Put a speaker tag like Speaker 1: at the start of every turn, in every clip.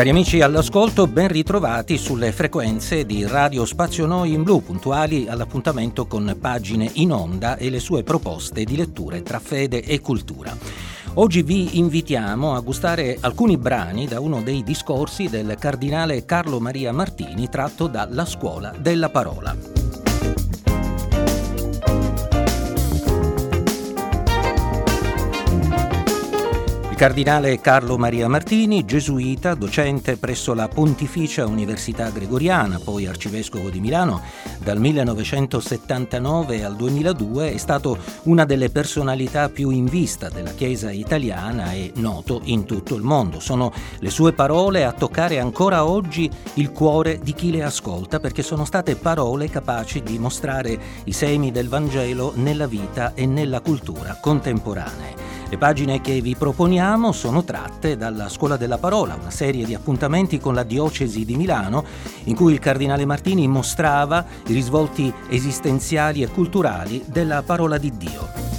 Speaker 1: Cari amici all'ascolto, ben ritrovati sulle frequenze di Radio Spazio Noi in Blu, puntuali all'appuntamento con pagine in onda e le sue proposte di letture tra fede e cultura. Oggi vi invitiamo a gustare alcuni brani da uno dei discorsi del cardinale Carlo Maria Martini tratto dalla Scuola della Parola. Cardinale Carlo Maria Martini, gesuita, docente presso la Pontificia Università Gregoriana, poi arcivescovo di Milano dal 1979 al 2002, è stato una delle personalità più in vista della Chiesa italiana e noto in tutto il mondo. Sono le sue parole a toccare ancora oggi il cuore di chi le ascolta perché sono state parole capaci di mostrare i semi del Vangelo nella vita e nella cultura contemporanee. Le pagine che vi proponiamo sono tratte dalla Scuola della Parola, una serie di appuntamenti con la Diocesi di Milano in cui il Cardinale Martini mostrava i risvolti esistenziali e culturali della parola di Dio.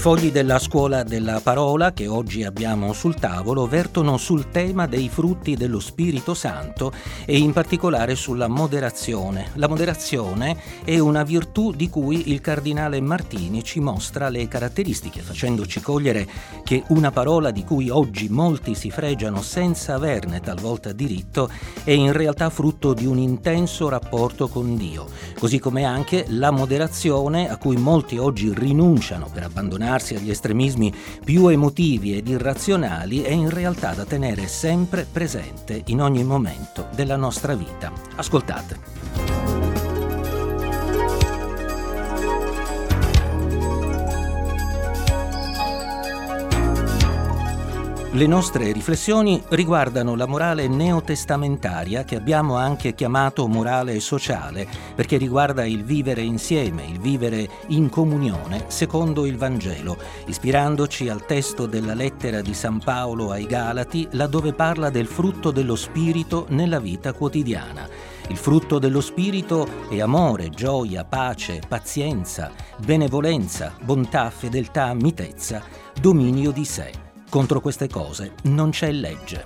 Speaker 1: Fogli della scuola della parola che oggi abbiamo sul tavolo vertono sul tema dei frutti dello Spirito Santo e in particolare sulla moderazione. La moderazione è una virtù di cui il cardinale Martini ci mostra le caratteristiche, facendoci cogliere che una parola di cui oggi molti si fregiano senza averne talvolta diritto è in realtà frutto di un intenso rapporto con Dio, così come anche la moderazione a cui molti oggi rinunciano per abbandonare avvicinarsi agli estremismi più emotivi ed irrazionali è in realtà da tenere sempre presente in ogni momento della nostra vita. Ascoltate. Le nostre riflessioni riguardano la morale neotestamentaria che abbiamo anche chiamato morale sociale perché riguarda il vivere insieme, il vivere in comunione secondo il Vangelo, ispirandoci al testo della lettera di San Paolo ai Galati laddove parla del frutto dello Spirito nella vita quotidiana. Il frutto dello Spirito è amore, gioia, pace, pazienza, benevolenza, bontà, fedeltà, mitezza, dominio di sé. Contro queste cose non c'è legge.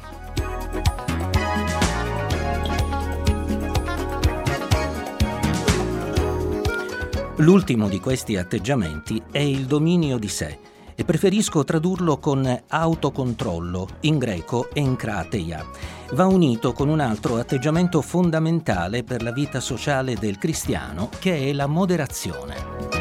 Speaker 1: L'ultimo di questi atteggiamenti è il dominio di sé e preferisco tradurlo con autocontrollo, in greco enkrateia. Va unito con un altro atteggiamento fondamentale per la vita sociale del cristiano, che è la moderazione.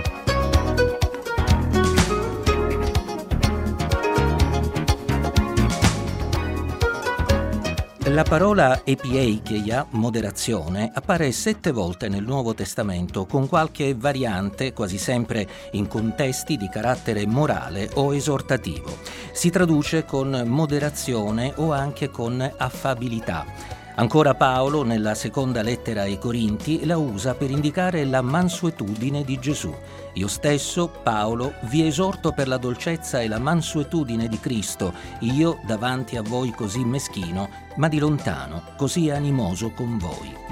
Speaker 1: La parola epieikeia, moderazione, appare sette volte nel Nuovo Testamento con qualche variante, quasi sempre in contesti di carattere morale o esortativo. Si traduce con moderazione o anche con affabilità. Ancora Paolo, nella seconda lettera ai Corinti, la usa per indicare la mansuetudine di Gesù. Io stesso, Paolo, vi esorto per la dolcezza e la mansuetudine di Cristo, io davanti a voi così meschino, ma di lontano, così animoso con voi.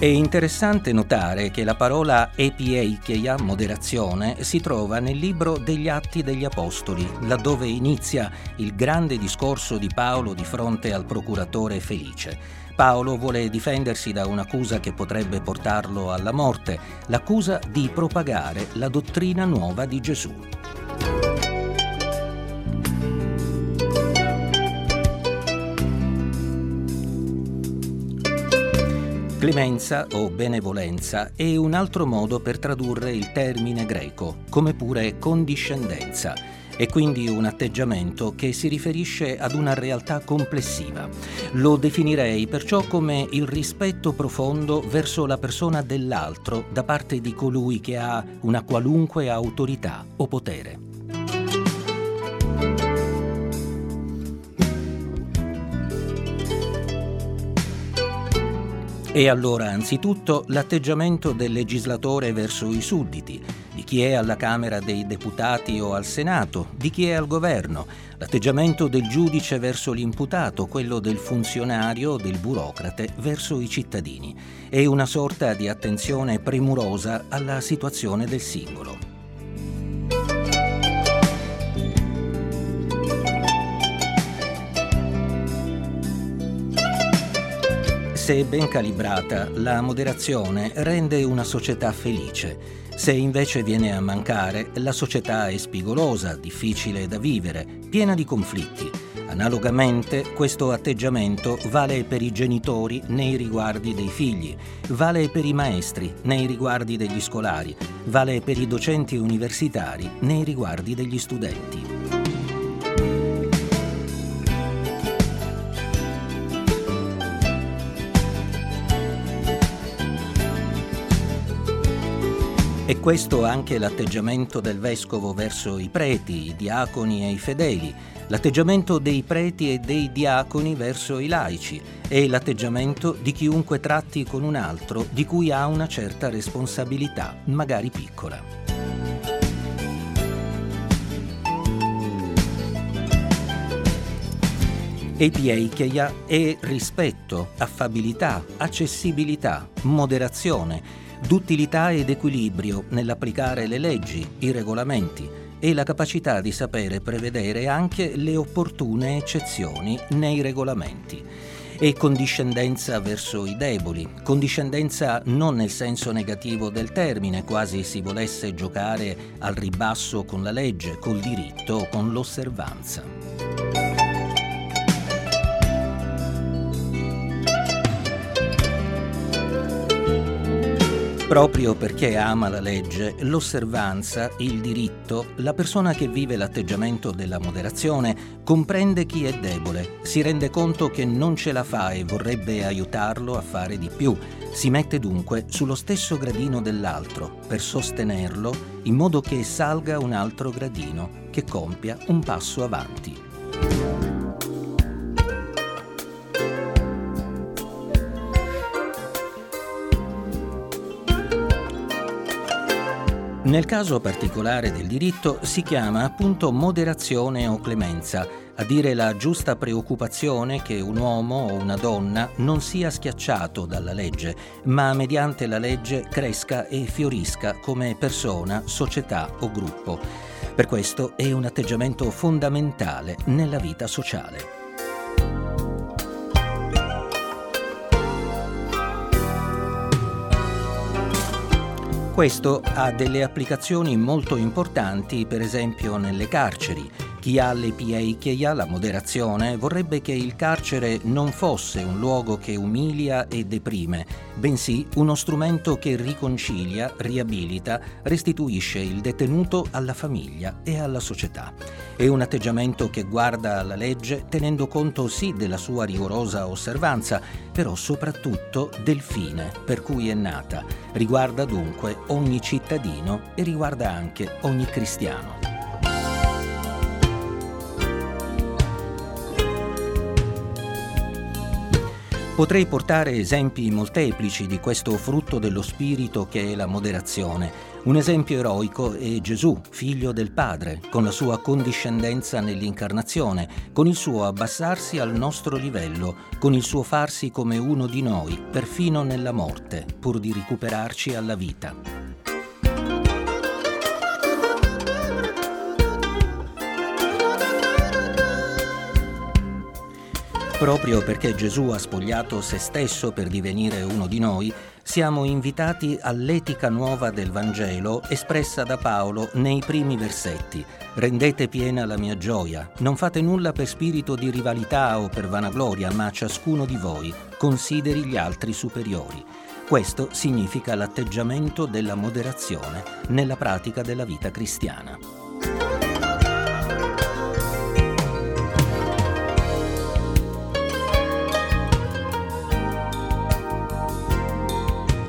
Speaker 1: È interessante notare che la parola epieicheia, moderazione, si trova nel libro degli Atti degli Apostoli, laddove inizia il grande discorso di Paolo di fronte al procuratore Felice. Paolo vuole difendersi da un'accusa che potrebbe portarlo alla morte, l'accusa di propagare la dottrina nuova di Gesù. Clemenza o benevolenza è un altro modo per tradurre il termine greco, come pure condiscendenza. È quindi un atteggiamento che si riferisce ad una realtà complessiva. Lo definirei perciò come il rispetto profondo verso la persona dell'altro da parte di colui che ha una qualunque autorità o potere. E allora anzitutto l'atteggiamento del legislatore verso i sudditi, di chi è alla Camera dei Deputati o al Senato, di chi è al governo, l'atteggiamento del giudice verso l'imputato, quello del funzionario, del burocrate verso i cittadini, e una sorta di attenzione premurosa alla situazione del singolo. Se ben calibrata, la moderazione rende una società felice. Se invece viene a mancare, la società è spigolosa, difficile da vivere, piena di conflitti. Analogamente, questo atteggiamento vale per i genitori nei riguardi dei figli, vale per i maestri nei riguardi degli scolari, vale per i docenti universitari nei riguardi degli studenti. Questo anche l'atteggiamento del vescovo verso i preti, i diaconi e i fedeli, l'atteggiamento dei preti e dei diaconi verso i laici e l'atteggiamento di chiunque tratti con un altro di cui ha una certa responsabilità, magari piccola. Epieicheia è rispetto, affabilità, accessibilità, moderazione, d'utilità ed equilibrio nell'applicare le leggi, i regolamenti e la capacità di sapere prevedere anche le opportune eccezioni nei regolamenti e condiscendenza verso i deboli, condiscendenza non nel senso negativo del termine, quasi si volesse giocare al ribasso con la legge, col diritto con l'osservanza. Proprio perché ama la legge, l'osservanza, il diritto, la persona che vive l'atteggiamento della moderazione comprende chi è debole, si rende conto che non ce la fa e vorrebbe aiutarlo a fare di più. Si mette dunque sullo stesso gradino dell'altro per sostenerlo in modo che salga un altro gradino, che compia un passo avanti. Nel caso particolare del diritto si chiama appunto moderazione o clemenza, a dire la giusta preoccupazione che un uomo o una donna non sia schiacciato dalla legge, ma mediante la legge cresca e fiorisca come persona, società o gruppo. Per questo è un atteggiamento fondamentale nella vita sociale. Questo ha delle applicazioni molto importanti, per esempio nelle carceri. Chi ha l'epieicheia, la moderazione, vorrebbe che il carcere non fosse un luogo che umilia e deprime, bensì uno strumento che riconcilia, riabilita, restituisce il detenuto alla famiglia e alla società. È un atteggiamento che guarda alla legge tenendo conto sì della sua rigorosa osservanza, però soprattutto del fine per cui è nata. Riguarda dunque ogni cittadino e riguarda anche ogni cristiano. Potrei portare esempi molteplici di questo frutto dello spirito che è la moderazione. Un esempio eroico è Gesù, figlio del Padre, con la sua condiscendenza nell'incarnazione, con il suo abbassarsi al nostro livello, con il suo farsi come uno di noi, perfino nella morte, pur di recuperarci alla vita. Proprio perché Gesù ha spogliato se stesso per divenire uno di noi, siamo invitati all'etica nuova del Vangelo espressa da Paolo nei primi versetti. Rendete piena la mia gioia, non fate nulla per spirito di rivalità o per vanagloria, ma ciascuno di voi consideri gli altri superiori. Questo significa l'atteggiamento della moderazione nella pratica della vita cristiana.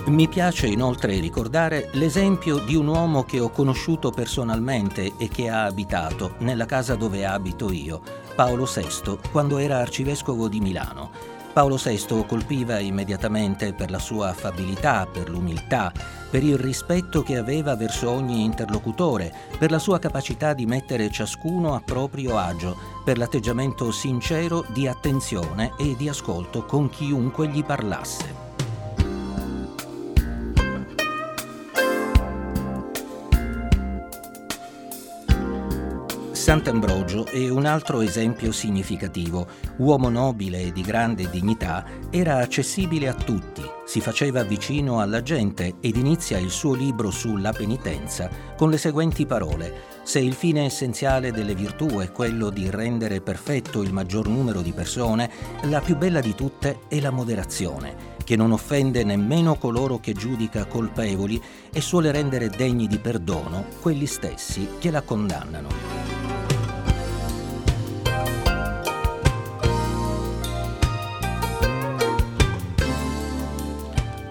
Speaker 1: Mi piace inoltre ricordare l'esempio di un uomo che ho conosciuto personalmente e che ha abitato nella casa dove abito io, Paolo VI, quando era arcivescovo di Milano. Paolo VI colpiva immediatamente per la sua affabilità, per l'umiltà, per il rispetto che aveva verso ogni interlocutore, per la sua capacità di mettere ciascuno a proprio agio, per l'atteggiamento sincero di attenzione e di ascolto con chiunque gli parlasse. Sant'Ambrogio è un altro esempio significativo. Uomo nobile e di grande dignità, era accessibile a tutti, si faceva vicino alla gente ed inizia il suo libro sulla penitenza con le seguenti parole. Se il fine essenziale delle virtù è quello di rendere perfetto il maggior numero di persone, la più bella di tutte è la moderazione, che non offende nemmeno coloro che giudica colpevoli e suole rendere degni di perdono quelli stessi che la condannano.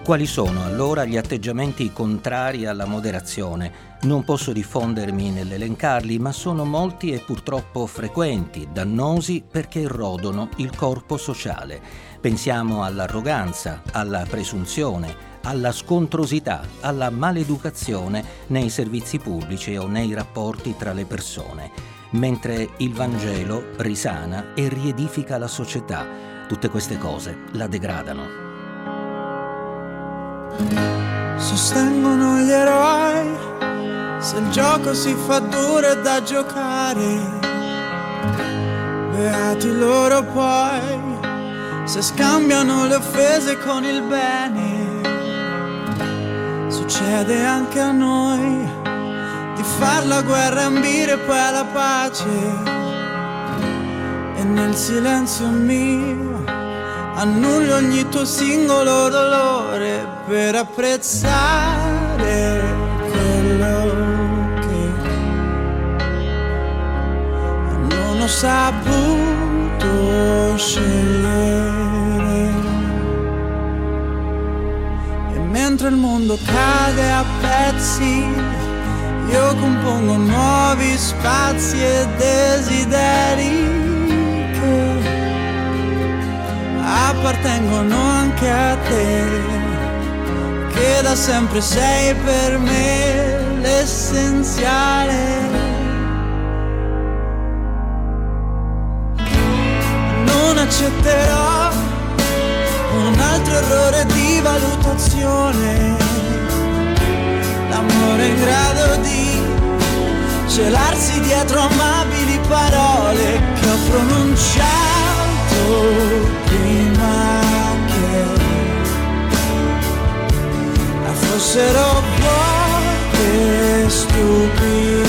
Speaker 1: Quali sono allora gli atteggiamenti contrari alla moderazione? Non posso diffondermi nell'elencarli, ma sono molti e purtroppo frequenti, dannosi perché erodono il corpo sociale. Pensiamo all'arroganza, alla presunzione, alla scontrosità, alla maleducazione nei servizi pubblici o nei rapporti tra le persone, mentre il Vangelo risana e riedifica la società. Tutte queste cose la degradano.
Speaker 2: Sostengono gli eroi se il gioco si fa duro da giocare. Beati loro poi se scambiano le offese con il bene. Succede anche a noi di far la guerra ambire poi alla pace. E nel silenzio mio annullo ogni tuo singolo dolore per apprezzare quello che non ho saputo scegliere. E mentre il mondo cade a pezzi, io compongo nuovi spazi e desideri appartengono anche a te, che da sempre sei per me l'essenziale. Non accetterò un altro errore di valutazione, l'amore in grado di celarsi dietro amabili parole che ho pronunciato prima set of walking stupid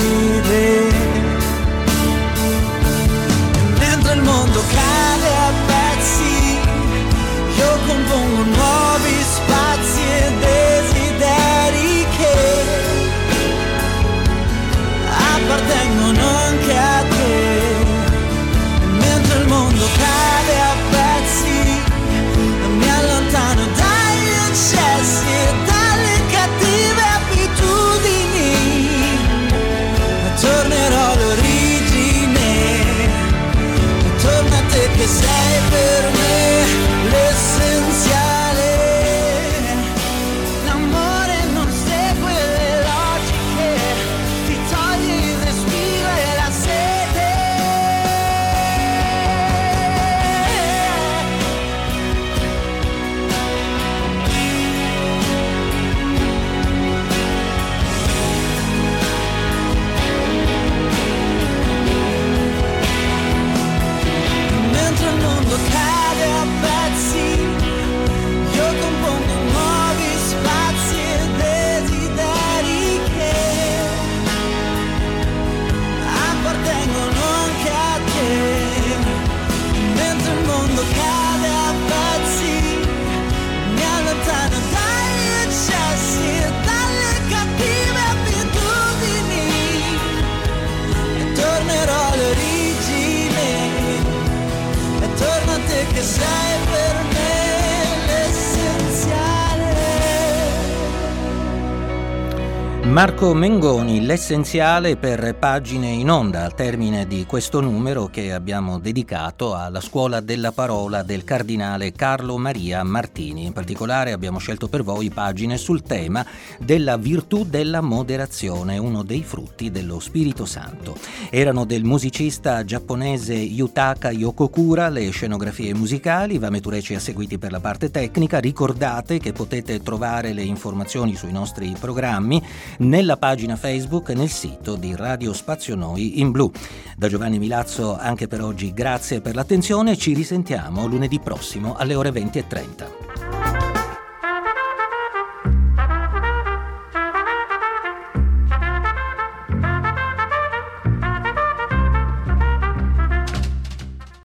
Speaker 2: che
Speaker 3: sei per
Speaker 1: Marco Mengoni, l'essenziale per pagine in onda al termine di questo numero che abbiamo dedicato alla scuola della parola del cardinale Carlo Maria Martini. In particolare abbiamo scelto per voi pagine sul tema della virtù della moderazione, uno dei frutti dello Spirito Santo. Erano del musicista giapponese Yutaka Yokokura le scenografie musicali, Vameture ci ha seguiti per la parte tecnica, ricordate che potete trovare le informazioni sui nostri programmi nella pagina Facebook e nel sito di Radio Spazio Noi in blu. Da Giovanni Milazzo anche per oggi grazie per l'attenzione, ci risentiamo lunedì prossimo alle ore 20.30.